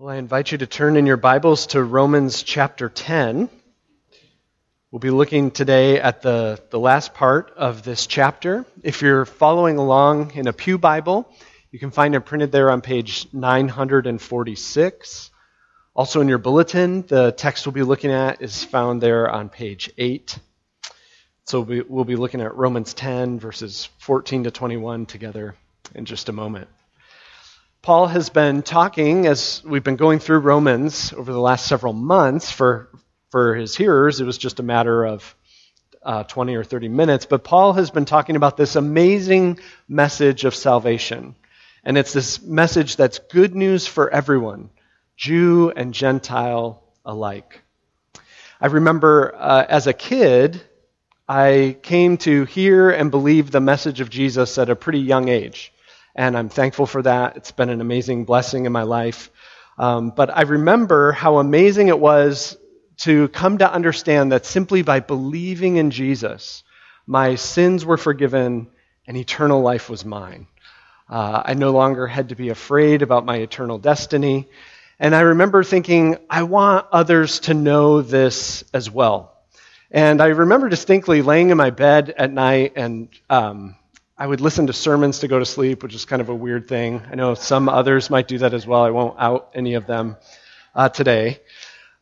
Well, I invite you to turn in your Bibles to Romans chapter 10. We'll be looking today at the, the last part of this chapter. If you're following along in a Pew Bible, you can find it printed there on page 946. Also in your bulletin, the text we'll be looking at is found there on page 8. So we'll be looking at Romans 10, verses 14 to 21 together in just a moment. Paul has been talking as we've been going through Romans over the last several months. For, for his hearers, it was just a matter of uh, 20 or 30 minutes. But Paul has been talking about this amazing message of salvation. And it's this message that's good news for everyone, Jew and Gentile alike. I remember uh, as a kid, I came to hear and believe the message of Jesus at a pretty young age and I'm thankful for that. It's been an amazing blessing in my life. Um, but I remember how amazing it was to come to understand that simply by believing in Jesus, my sins were forgiven and eternal life was mine. Uh, I no longer had to be afraid about my eternal destiny. And I remember thinking, I want others to know this as well. And I remember distinctly laying in my bed at night and um, I would listen to sermons to go to sleep, which is kind of a weird thing. I know some others might do that as well. I won't out any of them uh, today.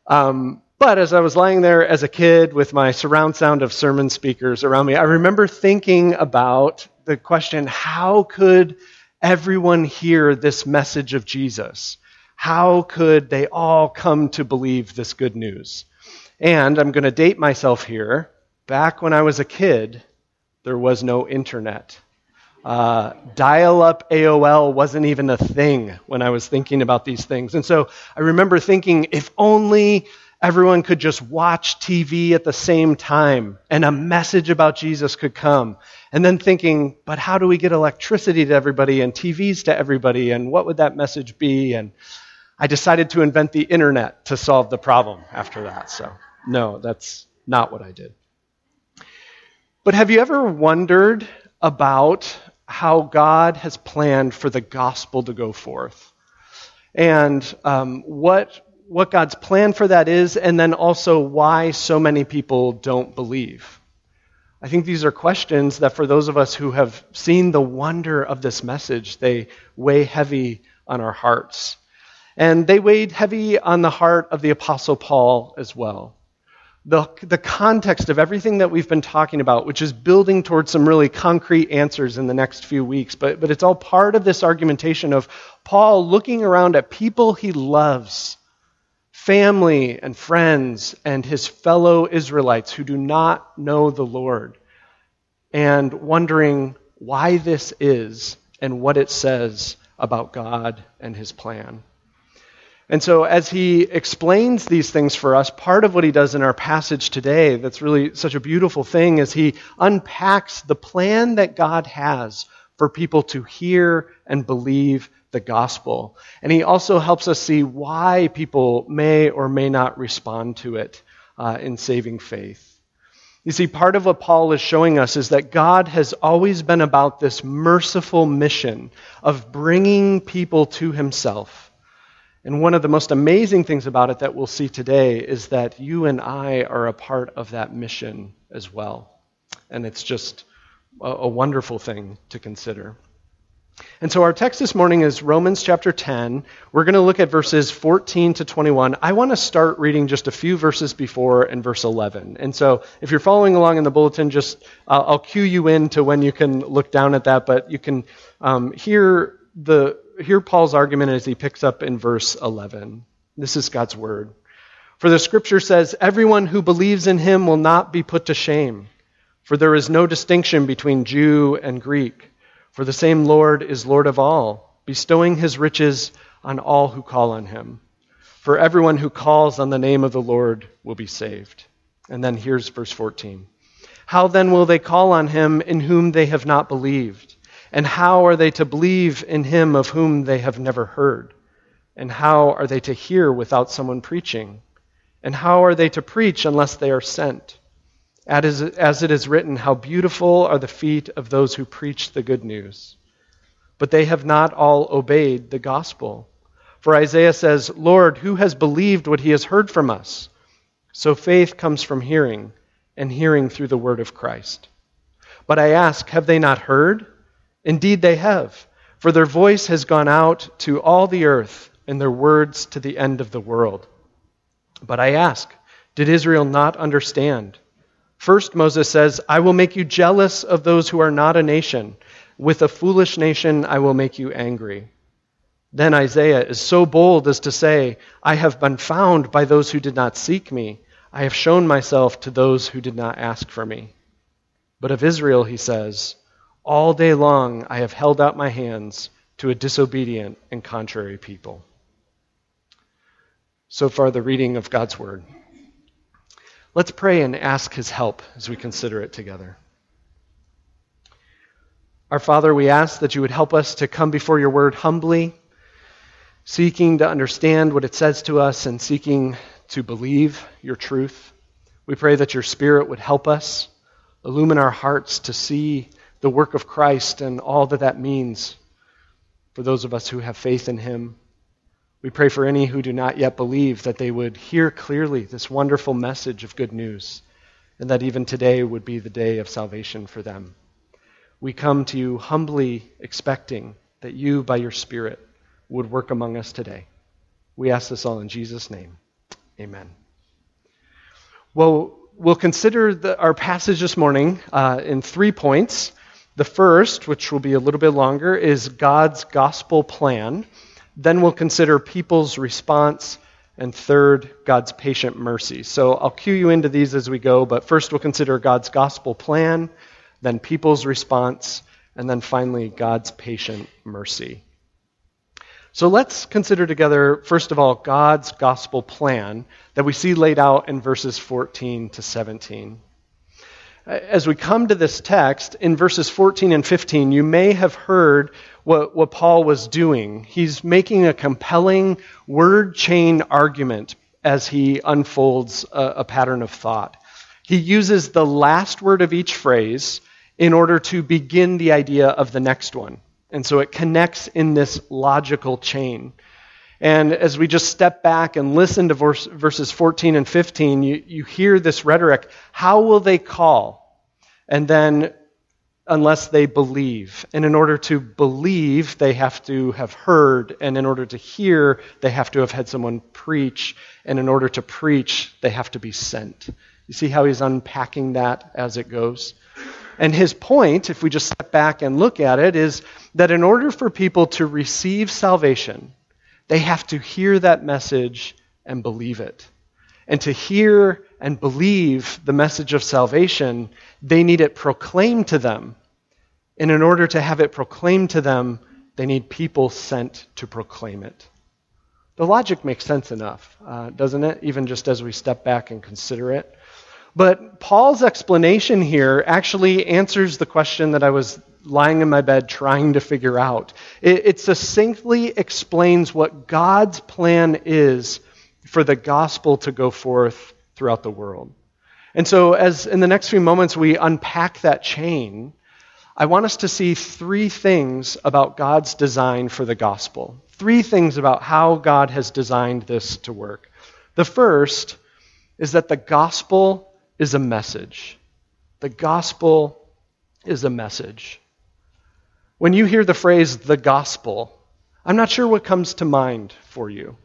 Um, but as I was lying there as a kid with my surround sound of sermon speakers around me, I remember thinking about the question how could everyone hear this message of Jesus? How could they all come to believe this good news? And I'm going to date myself here. Back when I was a kid, there was no internet. Uh, dial up AOL wasn't even a thing when I was thinking about these things. And so I remember thinking, if only everyone could just watch TV at the same time and a message about Jesus could come. And then thinking, but how do we get electricity to everybody and TVs to everybody? And what would that message be? And I decided to invent the internet to solve the problem after that. So, no, that's not what I did. But have you ever wondered about how God has planned for the gospel to go forth. And um, what, what God's plan for that is, and then also why so many people don't believe. I think these are questions that for those of us who have seen the wonder of this message, they weigh heavy on our hearts. And they weighed heavy on the heart of the Apostle Paul as well the, the context of everything that we've been talking about, which is building towards some really concrete answers in the next few weeks. But, but it's all part of this argumentation of Paul looking around at people he loves, family and friends, and his fellow Israelites who do not know the Lord, and wondering why this is and what it says about God and his plan. And so, as he explains these things for us, part of what he does in our passage today that's really such a beautiful thing is he unpacks the plan that God has for people to hear and believe the gospel. And he also helps us see why people may or may not respond to it uh, in saving faith. You see, part of what Paul is showing us is that God has always been about this merciful mission of bringing people to himself. And one of the most amazing things about it that we'll see today is that you and I are a part of that mission as well. And it's just a, a wonderful thing to consider. And so our text this morning is Romans chapter 10. We're going to look at verses 14 to 21. I want to start reading just a few verses before and verse 11. And so if you're following along in the bulletin, just uh, I'll cue you in to when you can look down at that, but you can um, hear the hear Paul's argument as he picks up in verse 11. This is God's word. For the scripture says, Everyone who believes in him will not be put to shame, for there is no distinction between Jew and Greek. For the same Lord is Lord of all, bestowing his riches on all who call on him. For everyone who calls on the name of the Lord will be saved. And then here's verse 14. How then will they call on him in whom they have not believed? And how are they to believe in him of whom they have never heard? And how are they to hear without someone preaching? And how are they to preach unless they are sent? As it is written, How beautiful are the feet of those who preach the good news. But they have not all obeyed the gospel. For Isaiah says, Lord, who has believed what he has heard from us? So faith comes from hearing, and hearing through the word of Christ. But I ask, have they not heard? Indeed, they have, for their voice has gone out to all the earth, and their words to the end of the world. But I ask, did Israel not understand? First, Moses says, I will make you jealous of those who are not a nation. With a foolish nation, I will make you angry. Then Isaiah is so bold as to say, I have been found by those who did not seek me. I have shown myself to those who did not ask for me. But of Israel, he says, All day long I have held out my hands to a disobedient and contrary people. So far, the reading of God's Word. Let's pray and ask His help as we consider it together. Our Father, we ask that you would help us to come before your Word humbly seeking to understand what it says to us and seeking to believe your truth. We pray that your Spirit would help us, illumine our hearts to see the work of Christ and all that that means for those of us who have faith in him. We pray for any who do not yet believe that they would hear clearly this wonderful message of good news and that even today would be the day of salvation for them. We come to you humbly expecting that you, by your Spirit, would work among us today. We ask this all in Jesus' name. Amen. Well, we'll consider the, our passage this morning uh, in three points. The first, which will be a little bit longer, is God's gospel plan. Then we'll consider people's response. And third, God's patient mercy. So I'll cue you into these as we go, but first we'll consider God's gospel plan, then people's response, and then finally God's patient mercy. So let's consider together, first of all, God's gospel plan that we see laid out in verses 14 to 17. As we come to this text, in verses 14 and 15, you may have heard what, what Paul was doing. He's making a compelling word chain argument as he unfolds a, a pattern of thought. He uses the last word of each phrase in order to begin the idea of the next one. And so it connects in this logical chain. And as we just step back and listen to verse, verses 14 and 15, you, you hear this rhetoric how will they call? And then, unless they believe. And in order to believe, they have to have heard. And in order to hear, they have to have had someone preach. And in order to preach, they have to be sent. You see how he's unpacking that as it goes? And his point, if we just step back and look at it, is that in order for people to receive salvation, they have to hear that message and believe it. And to hear and believe the message of salvation, they need it proclaimed to them. And in order to have it proclaimed to them, they need people sent to proclaim it. The logic makes sense enough, uh, doesn't it? Even just as we step back and consider it. But Paul's explanation here actually answers the question that I was lying in my bed trying to figure out. It, it, succinctly explains what God's plan is for the gospel to go forth throughout the world. And so, as in the next few moments we unpack that chain, I want us to see three things about God's design for the gospel. Three things about how God has designed this to work. The first is that the gospel is a message. The gospel is a message. When you hear the phrase the gospel, I'm not sure what comes to mind for you.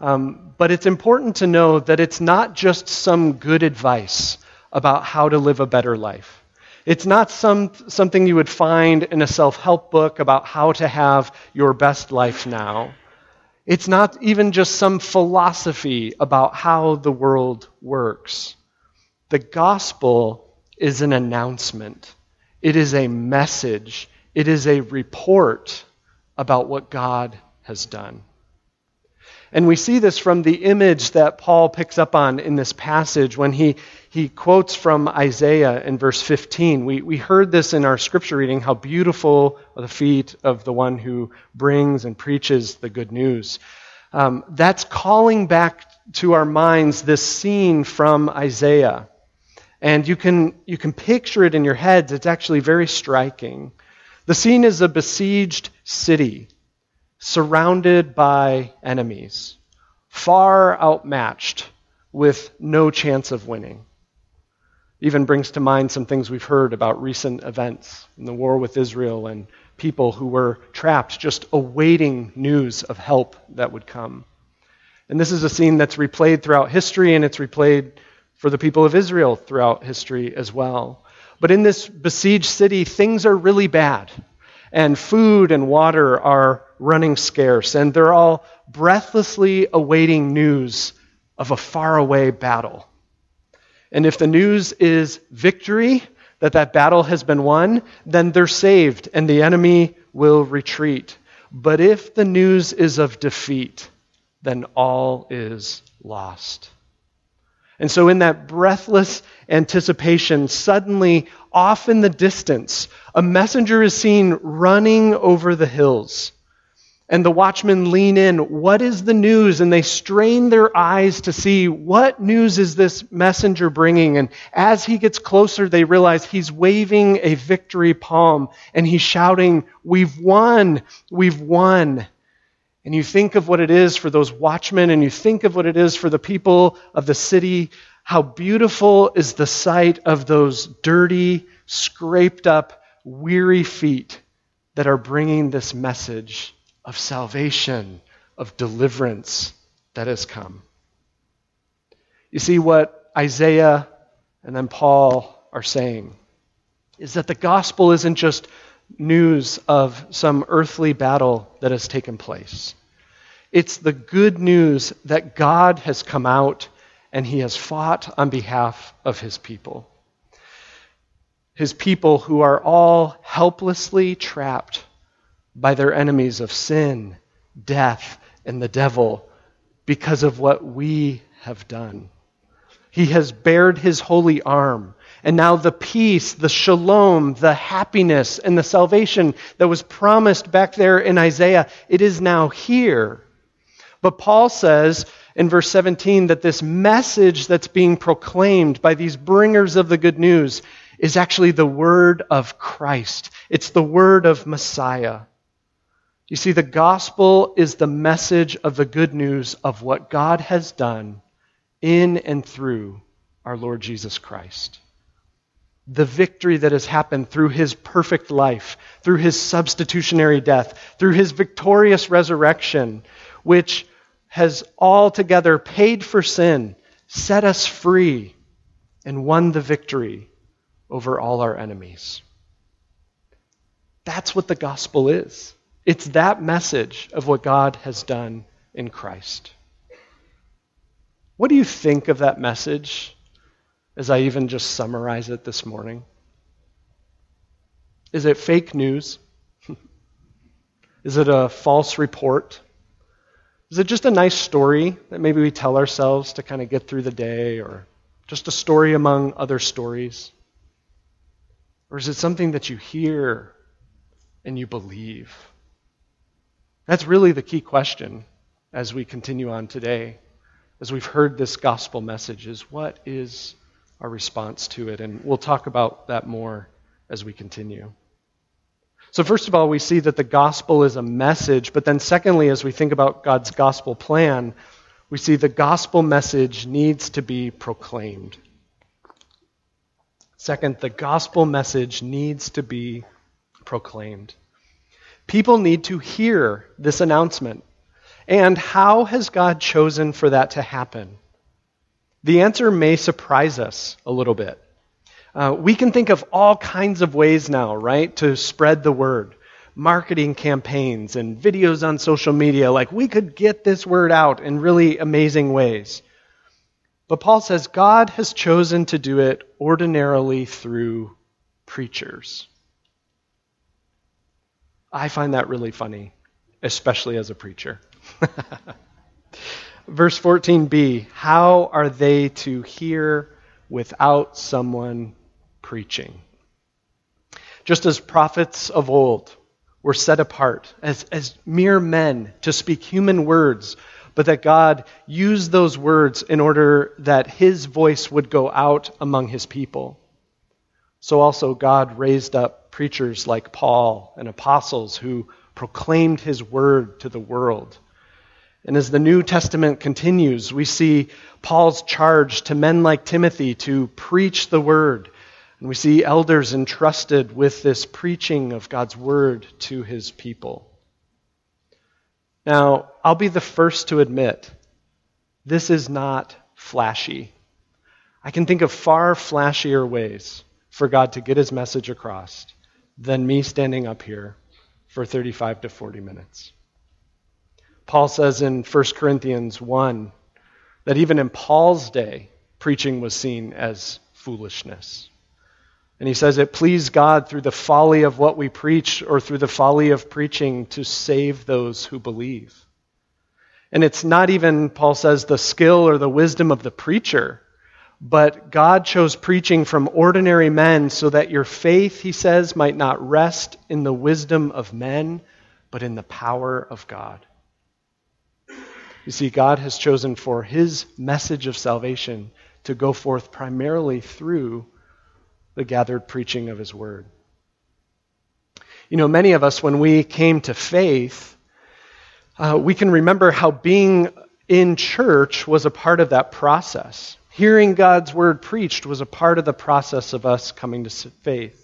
Um, but it's important to know that it's not just some good advice about how to live a better life. It's not some, something you would find in a self help book about how to have your best life now. It's not even just some philosophy about how the world works. The gospel is an announcement, it is a message it is a report about what God has done. And we see this from the image that Paul picks up on in this passage when he, he quotes from Isaiah in verse 15. We, we heard this in our scripture reading how beautiful are the feet of the one who brings and preaches the good news. Um, that's calling back to our minds this scene from Isaiah. And you can, you can picture it in your heads. It's actually very striking. The scene is a besieged city. surrounded by enemies, far outmatched, with no chance of winning. Even brings to mind some things we've heard about recent events in the war with Israel and people who were trapped just awaiting news of help that would come. And this is a scene that's replayed throughout history, and it's replayed for the people of Israel throughout history as well. But in this besieged city, things are really bad, and food and water are running scarce, and they're all breathlessly awaiting news of a faraway battle. And if the news is victory, that that battle has been won, then they're saved and the enemy will retreat. But if the news is of defeat, then all is lost. And so, in that breathless anticipation, suddenly, off in the distance, a messenger is seen running over the hills. And the watchmen lean in. What is the news? And they strain their eyes to see what news is this messenger bringing. And as he gets closer, they realize he's waving a victory palm and he's shouting, We've won! We've won! And you think of what it is for those watchmen, and you think of what it is for the people of the city. How beautiful is the sight of those dirty, scraped up, weary feet that are bringing this message of salvation, of deliverance that has come. You see, what Isaiah and then Paul are saying is that the gospel isn't just news of some earthly battle that has taken place. It's the good news that God has come out and he has fought on behalf of his people. His people who are all helplessly trapped by their enemies of sin, death, and the devil because of what we have done. He has bared his holy arm. And now the peace, the shalom, the happiness, and the salvation that was promised back there in Isaiah, it is now here. But Paul says in verse 17 that this message that's being proclaimed by these bringers of the good news is actually the word of Christ. It's the word of Messiah. You see, the gospel is the message of the good news of what God has done in and through our Lord Jesus Christ. The victory that has happened through his perfect life, through his substitutionary death, through his victorious resurrection, which has altogether paid for sin, set us free, and won the victory over all our enemies. That's what the gospel is. It's that message of what God has done in Christ. What do you think of that message as I even just summarize it this morning? Is it fake news? Is it a false report? Is it just a nice story that maybe we tell ourselves to kind of get through the day or just a story among other stories? Or is it something that you hear and you believe? That's really the key question as we continue on today. As we've heard this gospel message, is what is our response to it? And we'll talk about that more as we continue. So, first of all, we see that the gospel is a message, but then, secondly, as we think about God's gospel plan, we see the gospel message needs to be proclaimed. Second, the gospel message needs to be proclaimed. People need to hear this announcement. And how has God chosen for that to happen? The answer may surprise us a little bit. Uh, we can think of all kinds of ways now, right, to spread the word. Marketing campaigns and videos on social media. Like, we could get this word out in really amazing ways. But Paul says God has chosen to do it ordinarily through preachers. I find that really funny, especially as a preacher. Verse 14b How are they to hear without someone preaching? Just as prophets of old were set apart as, as mere men to speak human words, but that God used those words in order that his voice would go out among his people. So also God raised up preachers like Paul and apostles who proclaimed his word to the world. And as the New Testament continues, we see Paul's charge to men like Timothy to preach the word. And we see elders entrusted with this preaching of God's word to his people. Now, I'll be the first to admit this is not flashy. I can think of far flashier ways for God to get his message across than me standing up here for 35 to 40 minutes. Paul says in 1 Corinthians 1 that even in Paul's day, preaching was seen as foolishness. And he says it pleased God through the folly of what we preach or through the folly of preaching to save those who believe. And it's not even, Paul says, the skill or the wisdom of the preacher, but God chose preaching from ordinary men so that your faith, he says, might not rest in the wisdom of men, but in the power of God. You see, God has chosen for his message of salvation to go forth primarily through the gathered preaching of his word. You know, many of us, when we came to faith, uh, we can remember how being in church was a part of that process. Hearing God's word preached was a part of the process of us coming to faith.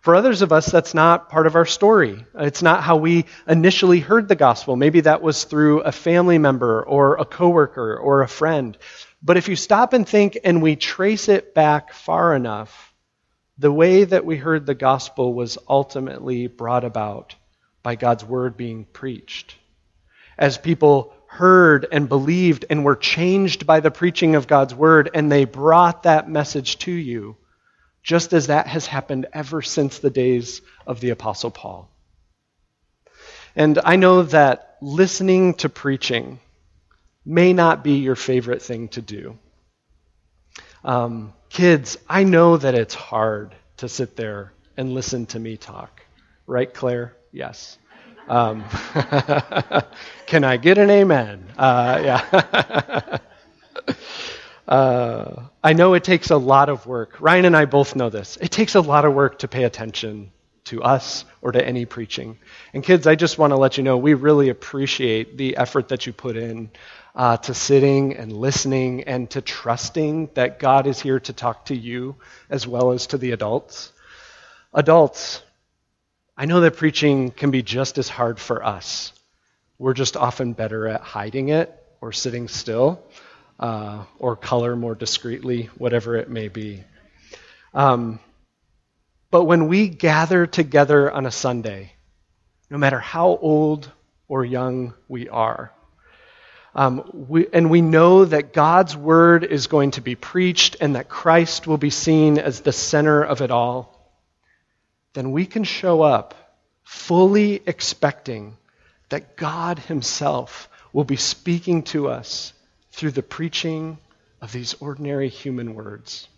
For others of us, that's not part of our story. It's not how we initially heard the gospel. Maybe that was through a family member or a coworker or a friend. But if you stop and think and we trace it back far enough, the way that we heard the gospel was ultimately brought about by God's word being preached. As people heard and believed and were changed by the preaching of God's word, and they brought that message to you, just as that has happened ever since the days of the Apostle Paul. And I know that listening to preaching may not be your favorite thing to do. Um, kids, I know that it's hard to sit there and listen to me talk. Right, Claire? Yes. Um, can I get an amen? Uh, yeah. uh, I know it takes a lot of work. Ryan and I both know this. It takes a lot of work to pay attention to us or to any preaching. And kids, I just want to let you know we really appreciate the effort that you put in uh, to sitting and listening and to trusting that God is here to talk to you as well as to the adults. Adults, I know that preaching can be just as hard for us. We're just often better at hiding it or sitting still uh, or color more discreetly, whatever it may be. Um, but when we gather together on a Sunday, no matter how old or young we are, um, we, and we know that God's word is going to be preached and that Christ will be seen as the center of it all, then we can show up fully expecting that God Himself will be speaking to us through the preaching of these ordinary human words.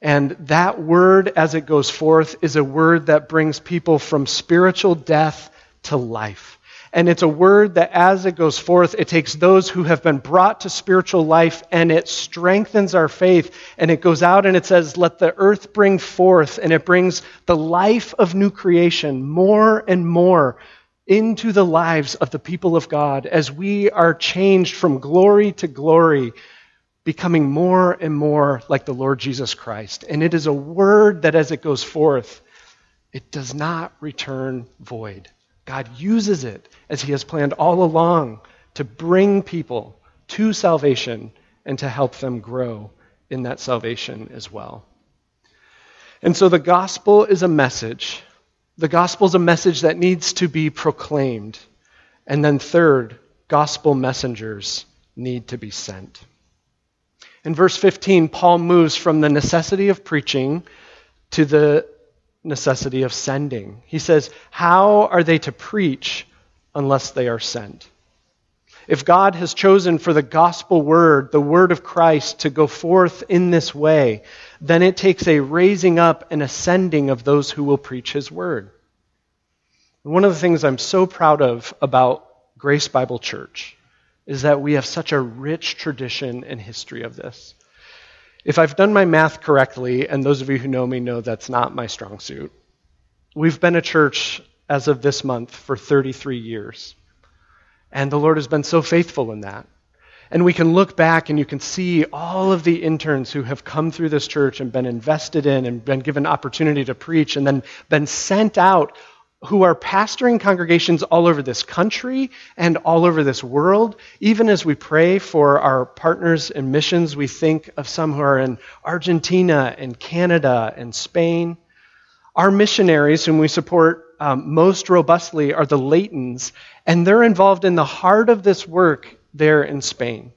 And that word, as it goes forth, is a word that brings people from spiritual death to life. And it's a word that, as it goes forth, it takes those who have been brought to spiritual life and it strengthens our faith. And it goes out and it says, Let the earth bring forth. And it brings the life of new creation more and more into the lives of the people of God as we are changed from glory to glory, becoming more and more like the Lord Jesus Christ. And it is a word that, as it goes forth, it does not return void. God uses it as He has planned all along to bring people to salvation and to help them grow in that salvation as well. And so the gospel is a message the gospel is a message that needs to be proclaimed. And then, third, gospel messengers need to be sent. In verse 15, Paul moves from the necessity of preaching to the necessity of sending. He says, How are they to preach unless they are sent? If God has chosen for the gospel word, the word of Christ, to go forth in this way, then it takes a raising up and ascending of those who will preach his word. one of the things I'm so proud of about Grace Bible Church is that we have such a rich tradition and history of this. If I've done my math correctly, and those of you who know me know that's not my strong suit, we've been a church as of this month for 33 years. And the Lord has been so faithful in that. And we can look back and you can see all of the interns who have come through this church and been invested in and been given opportunity to preach and then been sent out who are pastoring congregations all over this country and all over this world. Even as we pray for our partners in missions, we think of some who are in Argentina and Canada and Spain. Our missionaries, whom we support um, most robustly, are the Laytons, and they're involved in the heart of this work there in Spain.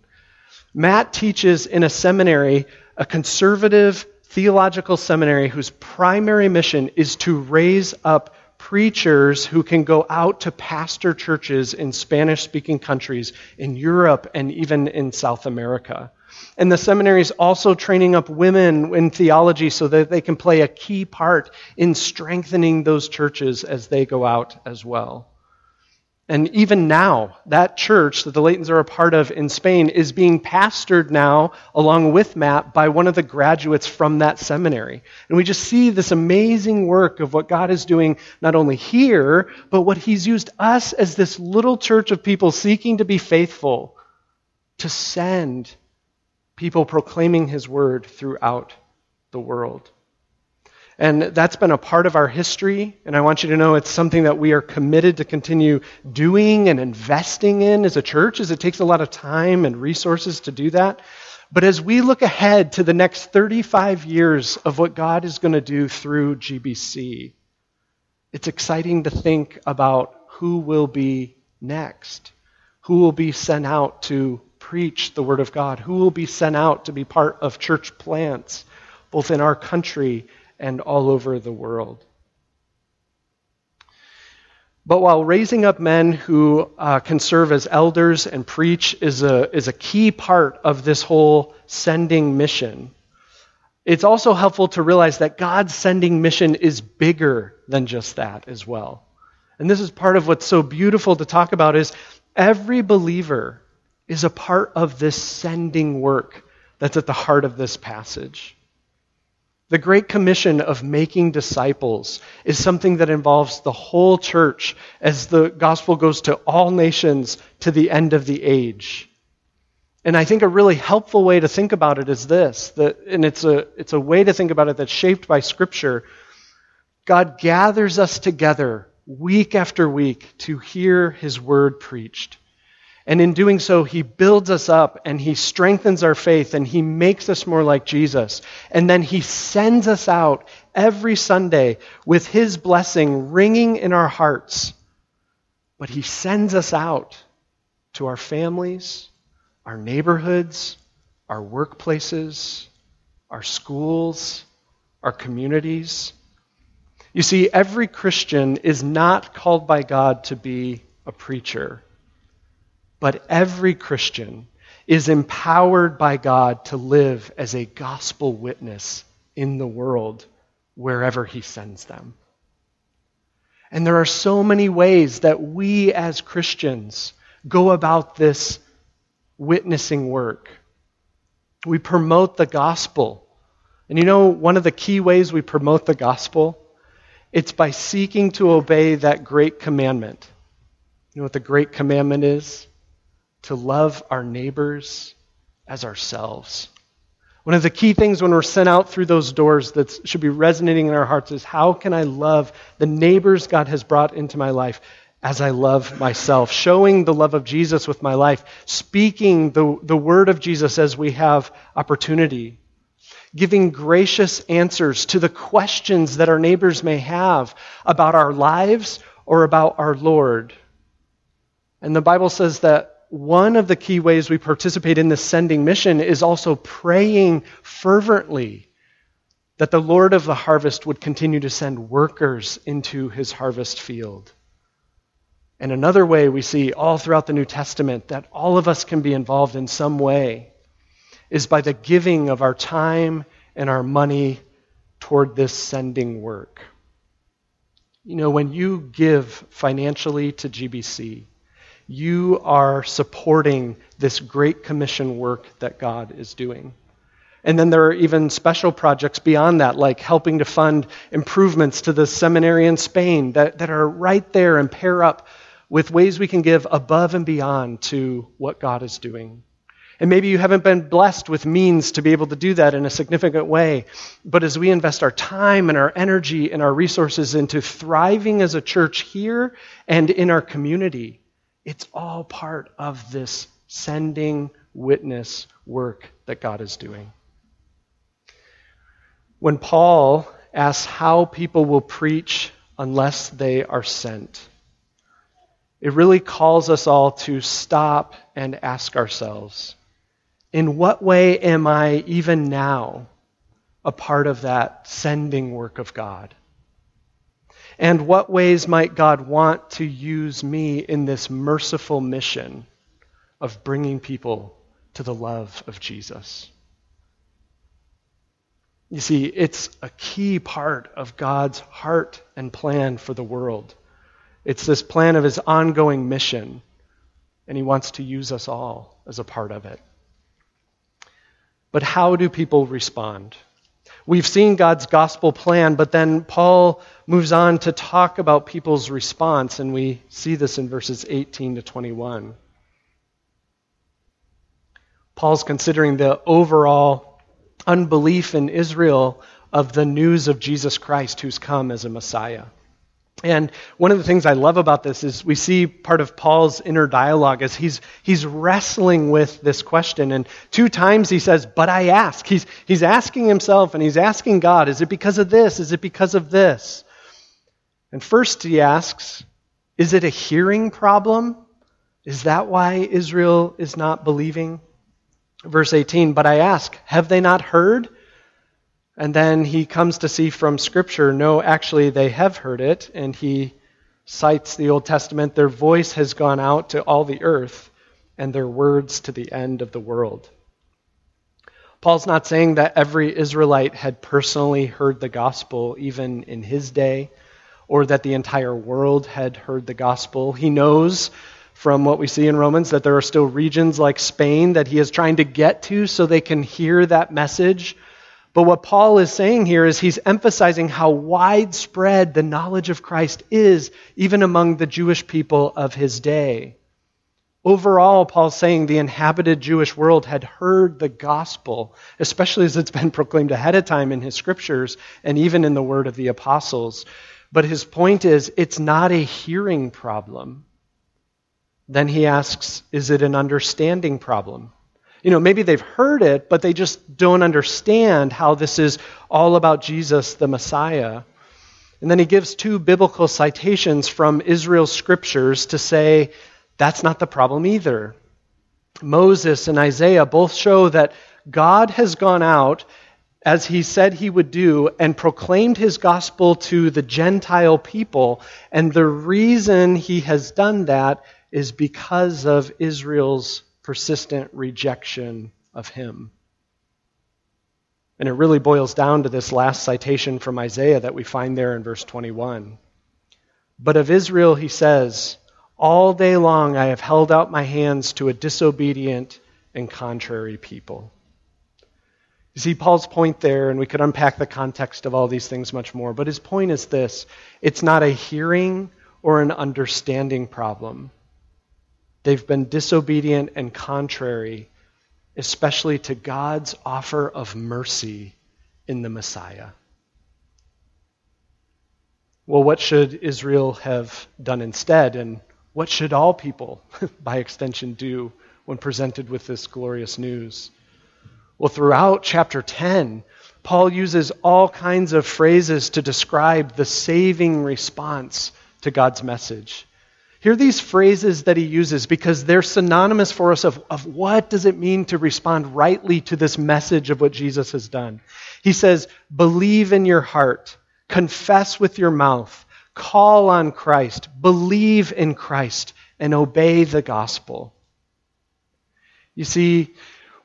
Matt teaches in a seminary, a conservative theological seminary, whose primary mission is to raise up preachers who can go out to pastor churches in Spanish speaking countries in Europe and even in South America. And the seminary is also training up women in theology so that they can play a key part in strengthening those churches as they go out as well. And even now, that church that the Laytons are a part of in Spain is being pastored now, along with Matt, by one of the graduates from that seminary. And we just see this amazing work of what God is doing, not only here, but what He's used us as this little church of people seeking to be faithful to send people proclaiming His word throughout the world. And that's been a part of our history. And I want you to know it's something that we are committed to continue doing and investing in as a church, as it takes a lot of time and resources to do that. But as we look ahead to the next 35 years of what God is going to do through GBC, it's exciting to think about who will be next, who will be sent out to preach the Word of God, who will be sent out to be part of church plants, both in our country and all over the world. But while raising up men who uh, can serve as elders and preach is a, is a key part of this whole sending mission, it's also helpful to realize that God's sending mission is bigger than just that as well. And this is part of what's so beautiful to talk about is every believer is a part of this sending work that's at the heart of this passage. The Great Commission of making disciples is something that involves the whole church as the gospel goes to all nations to the end of the age. And I think a really helpful way to think about it is this, that, and it's a, it's a way to think about it that's shaped by Scripture. God gathers us together week after week to hear His word preached. And in doing so, he builds us up and he strengthens our faith and he makes us more like Jesus. And then he sends us out every Sunday with his blessing ringing in our hearts. But he sends us out to our families, our neighborhoods, our workplaces, our schools, our communities. You see, every Christian is not called by God to be a preacher but every Christian is empowered by God to live as a gospel witness in the world wherever He sends them. And there are so many ways that we as Christians go about this witnessing work. We promote the gospel. And you know, one of the key ways we promote the gospel? It's by seeking to obey that great commandment. You know what the great commandment is? To love our neighbors as ourselves. One of the key things when we're sent out through those doors that should be resonating in our hearts is how can I love the neighbors God has brought into my life as I love myself? Showing the love of Jesus with my life, speaking the, the word of Jesus as we have opportunity, giving gracious answers to the questions that our neighbors may have about our lives or about our Lord. And the Bible says that one of the key ways we participate in this sending mission is also praying fervently that the Lord of the harvest would continue to send workers into his harvest field. And another way we see all throughout the New Testament that all of us can be involved in some way is by the giving of our time and our money toward this sending work. You know, when you give financially to GBC, you are supporting this great commission work that God is doing. And then there are even special projects beyond that, like helping to fund improvements to the seminary in Spain that, that are right there and pair up with ways we can give above and beyond to what God is doing. And maybe you haven't been blessed with means to be able to do that in a significant way. But as we invest our time and our energy and our resources into thriving as a church here and in our community, it's all part of this sending witness work that God is doing. When Paul asks how people will preach unless they are sent, it really calls us all to stop and ask ourselves in what way am I, even now, a part of that sending work of God? And what ways might God want to use me in this merciful mission of bringing people to the love of Jesus? You see, it's a key part of God's heart and plan for the world. It's this plan of his ongoing mission, and he wants to use us all as a part of it. But how do people respond? We've seen God's gospel plan, but then Paul moves on to talk about people's response, and we see this in verses 18 to 21. Paul's considering the overall unbelief in Israel of the news of Jesus Christ who's come as a Messiah. And one of the things I love about this is we see part of Paul's inner dialogue as he's, he's wrestling with this question. And two times he says, But I ask. He's, he's asking himself and he's asking God, Is it because of this? Is it because of this? And first he asks, Is it a hearing problem? Is that why Israel is not believing? Verse 18, But I ask, Have they not heard? And then he comes to see from Scripture, no, actually, they have heard it. And he cites the Old Testament their voice has gone out to all the earth, and their words to the end of the world. Paul's not saying that every Israelite had personally heard the gospel, even in his day, or that the entire world had heard the gospel. He knows from what we see in Romans that there are still regions like Spain that he is trying to get to so they can hear that message but what Paul is saying here is he's emphasizing how widespread the knowledge of Christ is, even among the Jewish people of his day. Overall, Paul's saying the inhabited Jewish world had heard the gospel, especially as it's been proclaimed ahead of time in his scriptures and even in the word of the apostles. But his point is, it's not a hearing problem. Then he asks, is it an understanding problem? You know, maybe they've heard it, but they just don't understand how this is all about Jesus, the Messiah. And then he gives two biblical citations from Israel's scriptures to say that's not the problem either. Moses and Isaiah both show that God has gone out as he said he would do and proclaimed his gospel to the Gentile people. And the reason he has done that is because of Israel's persistent rejection of him. And it really boils down to this last citation from Isaiah that we find there in verse 21. But of Israel, he says, All day long I have held out my hands to a disobedient and contrary people. You see, Paul's point there, and we could unpack the context of all these things much more, but his point is this it's not a hearing or an understanding problem. They've been disobedient and contrary, especially to God's offer of mercy in the Messiah. Well, what should Israel have done instead? And what should all people, by extension, do when presented with this glorious news? Well, throughout chapter 10, Paul uses all kinds of phrases to describe the saving response to God's message. Hear these phrases that he uses because they're synonymous for us of, of what does it mean to respond rightly to this message of what Jesus has done. He says, believe in your heart, confess with your mouth, call on Christ, believe in Christ, and obey the gospel. You see,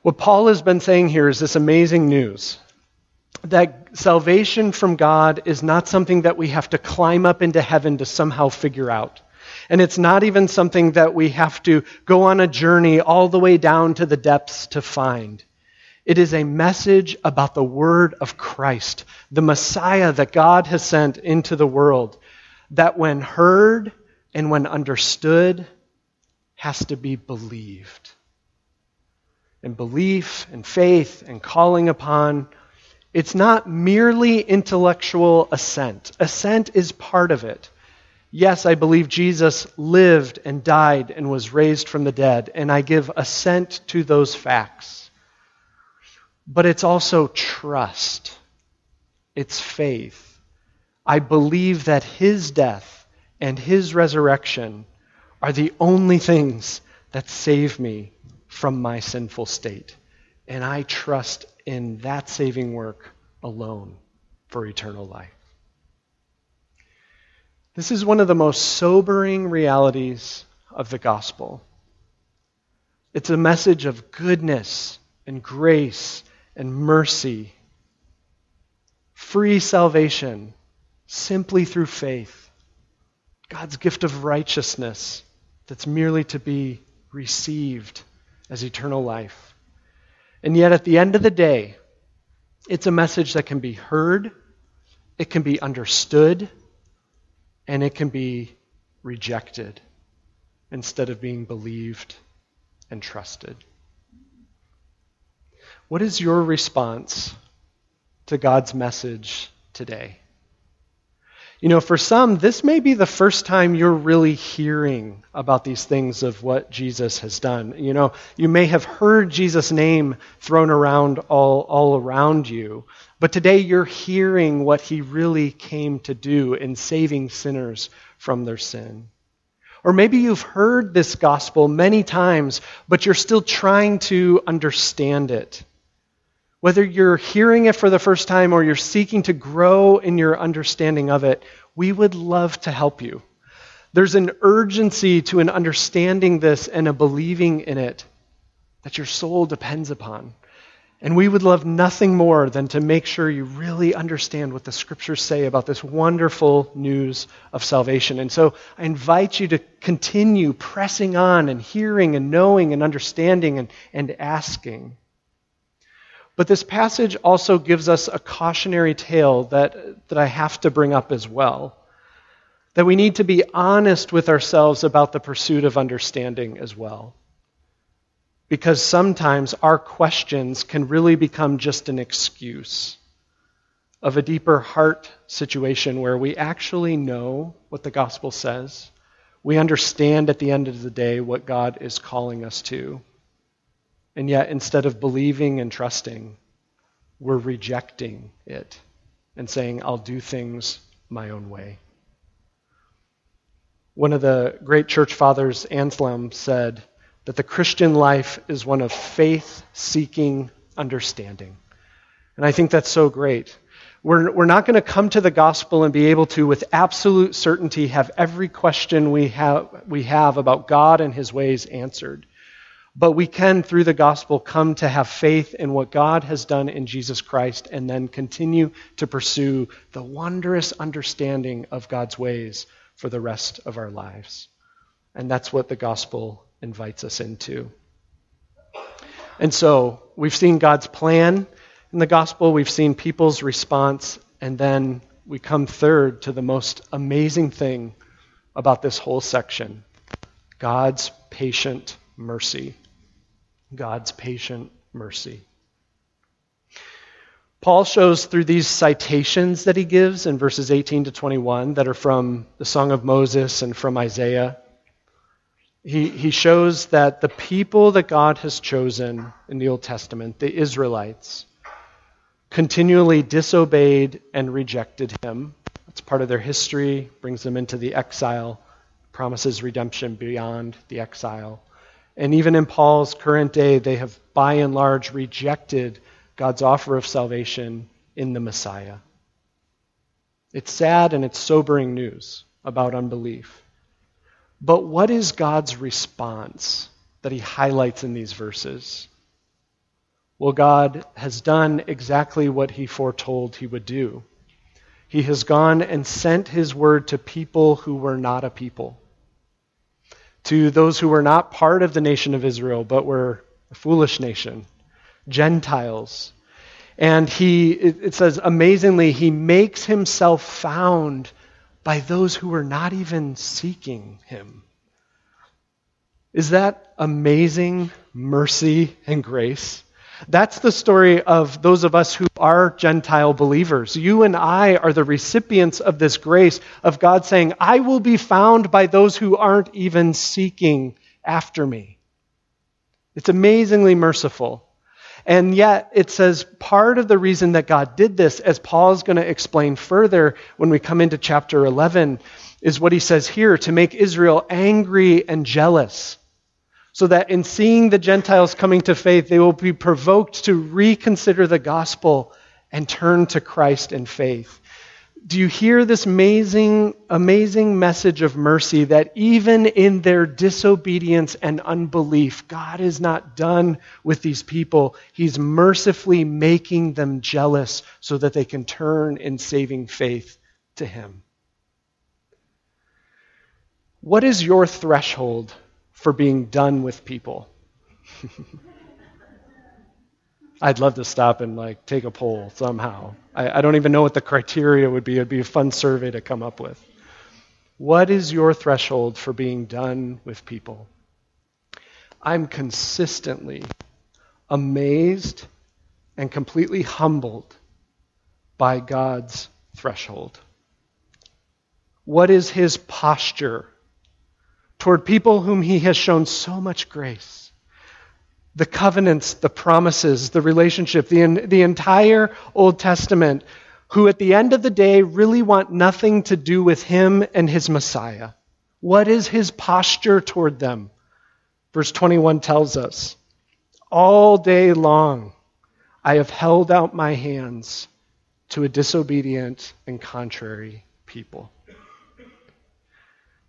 what Paul has been saying here is this amazing news that salvation from God is not something that we have to climb up into heaven to somehow figure out. And it's not even something that we have to go on a journey all the way down to the depths to find. It is a message about the word of Christ, the Messiah that God has sent into the world, that when heard and when understood, has to be believed. And belief and faith and calling upon, it's not merely intellectual assent. Assent is part of it. Yes, I believe Jesus lived and died and was raised from the dead, and I give assent to those facts. But it's also trust, it's faith. I believe that his death and his resurrection are the only things that save me from my sinful state. And I trust in that saving work alone for eternal life. This is one of the most sobering realities of the gospel. It's a message of goodness and grace and mercy, free salvation simply through faith, God's gift of righteousness that's merely to be received as eternal life. And yet, at the end of the day, it's a message that can be heard, it can be understood, and it can be rejected instead of being believed and trusted. What is your response to God's message today? You know, for some, this may be the first time you're really hearing about these things of what Jesus has done. You know, you may have heard Jesus' name thrown around all, all around you, but today you're hearing what he really came to do in saving sinners from their sin. Or maybe you've heard this gospel many times, but you're still trying to understand it. Whether you're hearing it for the first time or you're seeking to grow in your understanding of it, we would love to help you. There's an urgency to an understanding this and a believing in it that your soul depends upon. And we would love nothing more than to make sure you really understand what the scriptures say about this wonderful news of salvation. And so I invite you to continue pressing on and hearing and knowing and understanding and, and asking. But this passage also gives us a cautionary tale that, that I have to bring up as well. That we need to be honest with ourselves about the pursuit of understanding as well. Because sometimes our questions can really become just an excuse of a deeper heart situation where we actually know what the gospel says. We understand at the end of the day what God is calling us to. And yet, instead of believing and trusting, we're rejecting it and saying, I'll do things my own way. One of the great church fathers, Anselm, said that the Christian life is one of faith seeking understanding. And I think that's so great. We're, we're not going to come to the gospel and be able to, with absolute certainty, have every question we have, we have about God and his ways answered. But we can, through the gospel, come to have faith in what God has done in Jesus Christ and then continue to pursue the wondrous understanding of God's ways for the rest of our lives. And that's what the gospel invites us into. And so we've seen God's plan in the gospel, we've seen people's response, and then we come third to the most amazing thing about this whole section God's patient mercy. God's patient mercy. Paul shows through these citations that he gives in verses 18 to 21 that are from the Song of Moses and from Isaiah. He, he shows that the people that God has chosen in the Old Testament, the Israelites, continually disobeyed and rejected him. That's part of their history, brings them into the exile, promises redemption beyond the exile. And even in Paul's current day, they have by and large rejected God's offer of salvation in the Messiah. It's sad and it's sobering news about unbelief. But what is God's response that he highlights in these verses? Well, God has done exactly what he foretold he would do. He has gone and sent his word to people who were not a people to those who were not part of the nation of Israel, but were a foolish nation, Gentiles. And he, it says, amazingly, he makes himself found by those who are not even seeking him. Is that amazing mercy and grace? That's the story of those of us who are Gentile believers. You and I are the recipients of this grace of God saying, I will be found by those who aren't even seeking after me. It's amazingly merciful. And yet, it says part of the reason that God did this, as Paul is going to explain further when we come into chapter 11, is what he says here to make Israel angry and jealous so that in seeing the Gentiles coming to faith, they will be provoked to reconsider the gospel and turn to Christ in faith. Do you hear this amazing, amazing message of mercy that even in their disobedience and unbelief, God is not done with these people? He's mercifully making them jealous so that they can turn in saving faith to Him. What is your threshold for being done with people. I'd love to stop and like take a poll somehow. I, I, don't even know what the criteria would be. It'd be a fun survey to come up with. What is your threshold for being done with people? I'm consistently amazed and completely humbled by God's threshold. What is his posture toward people whom he has shown so much grace. The covenants, the promises, the relationship, the, the entire Old Testament, who at the end of the day really want nothing to do with him and his Messiah. What is his posture toward them? Verse 21 tells us All day long I have held out my hands to a disobedient and contrary people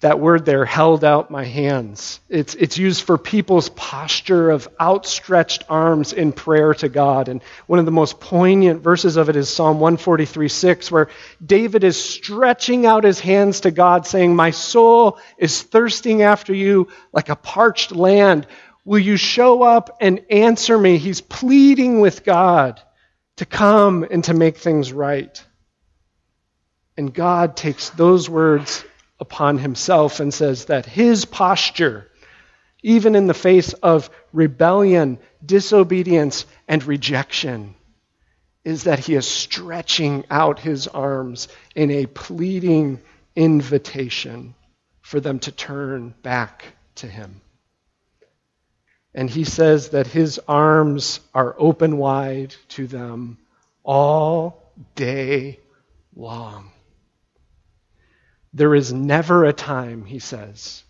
that word there, held out my hands. It's, it's used for people's posture of outstretched arms in prayer to God. And one of the most poignant verses of it is Psalm 143 6, where David is stretching out his hands to God, saying, My soul is thirsting after you like a parched land. Will you show up and answer me? He's pleading with God to come and to make things right. And God takes those words upon himself and says that his posture, even in the face of rebellion, disobedience, and rejection, is that he is stretching out his arms in a pleading invitation for them to turn back to him. And he says that his arms are open wide to them all day long. There is never a time, he says,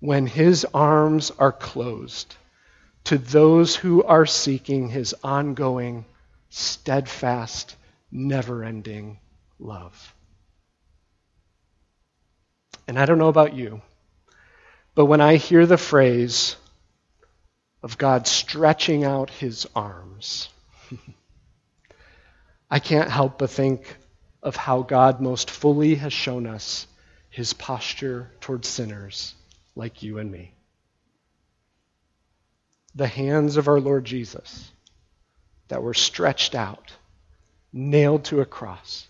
when his arms are closed to those who are seeking his ongoing, steadfast, never ending love. And I don't know about you, but when I hear the phrase of God stretching out his arms, I can't help but think of how God most fully has shown us his posture towards sinners like you and me. The hands of our Lord Jesus that were stretched out, nailed to a cross,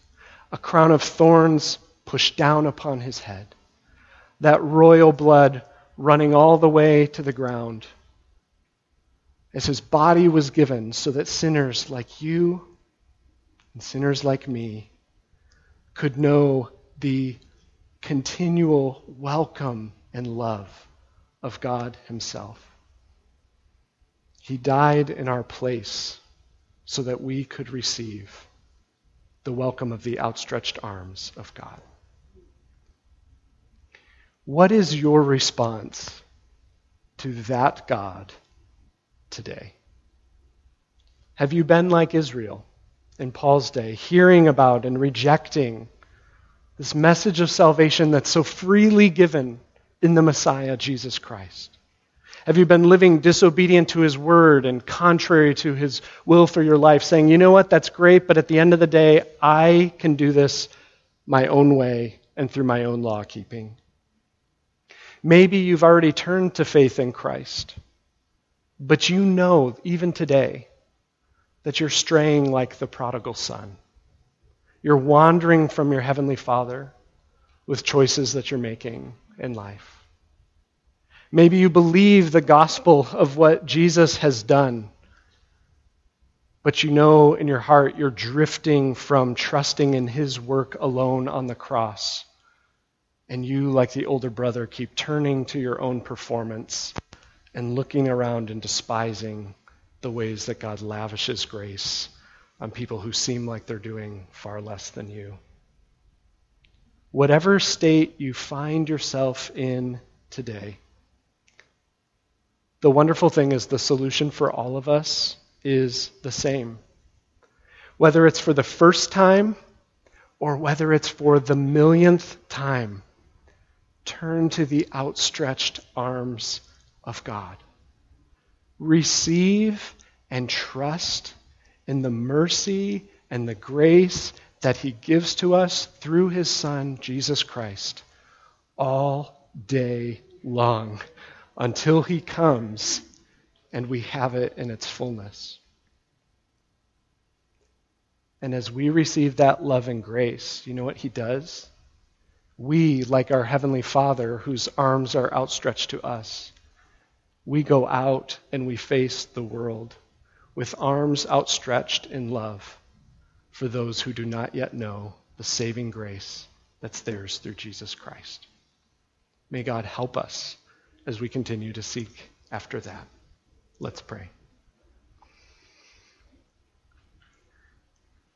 a crown of thorns pushed down upon his head, that royal blood running all the way to the ground, as his body was given so that sinners like you and sinners like me could know the continual welcome and love of God Himself. He died in our place so that we could receive the welcome of the outstretched arms of God. What is your response to that God today? Have you been like Israel in Paul's day, hearing about and rejecting this message of salvation that's so freely given in the Messiah, Jesus Christ? Have you been living disobedient to his word and contrary to his will for your life, saying, you know what, that's great, but at the end of the day, I can do this my own way and through my own law keeping? Maybe you've already turned to faith in Christ, but you know, even today, that you're straying like the prodigal son. You're wandering from your heavenly Father with choices that you're making in life. Maybe you believe the gospel of what Jesus has done, but you know in your heart you're drifting from trusting in his work alone on the cross. And you, like the older brother, keep turning to your own performance and looking around and despising the ways that God lavishes grace on people who seem like they're doing far less than you. Whatever state you find yourself in today, the wonderful thing is the solution for all of us is the same. Whether it's for the first time or whether it's for the millionth time, turn to the outstretched arms of God. Receive and trust in the mercy and the grace that He gives to us through His Son, Jesus Christ, all day long until He comes and we have it in its fullness. And as we receive that love and grace, you know what He does? We, like our Heavenly Father, whose arms are outstretched to us, we go out and we face the world with arms outstretched in love for those who do not yet know the saving grace that's theirs through Jesus Christ. May God help us as we continue to seek after that. Let's pray.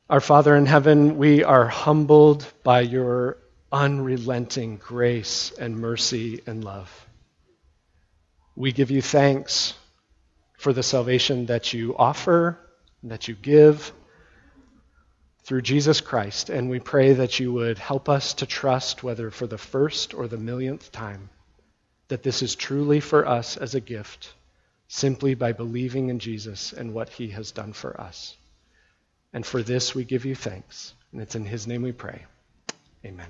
Our Father in heaven, we are humbled by your unrelenting grace and mercy and love. We give you thanks for the salvation that you offer, that you give through Jesus Christ. And we pray that you would help us to trust, whether for the first or the millionth time, that this is truly for us as a gift, simply by believing in Jesus and what he has done for us. And for this we give you thanks. And it's in his name we pray. Amen.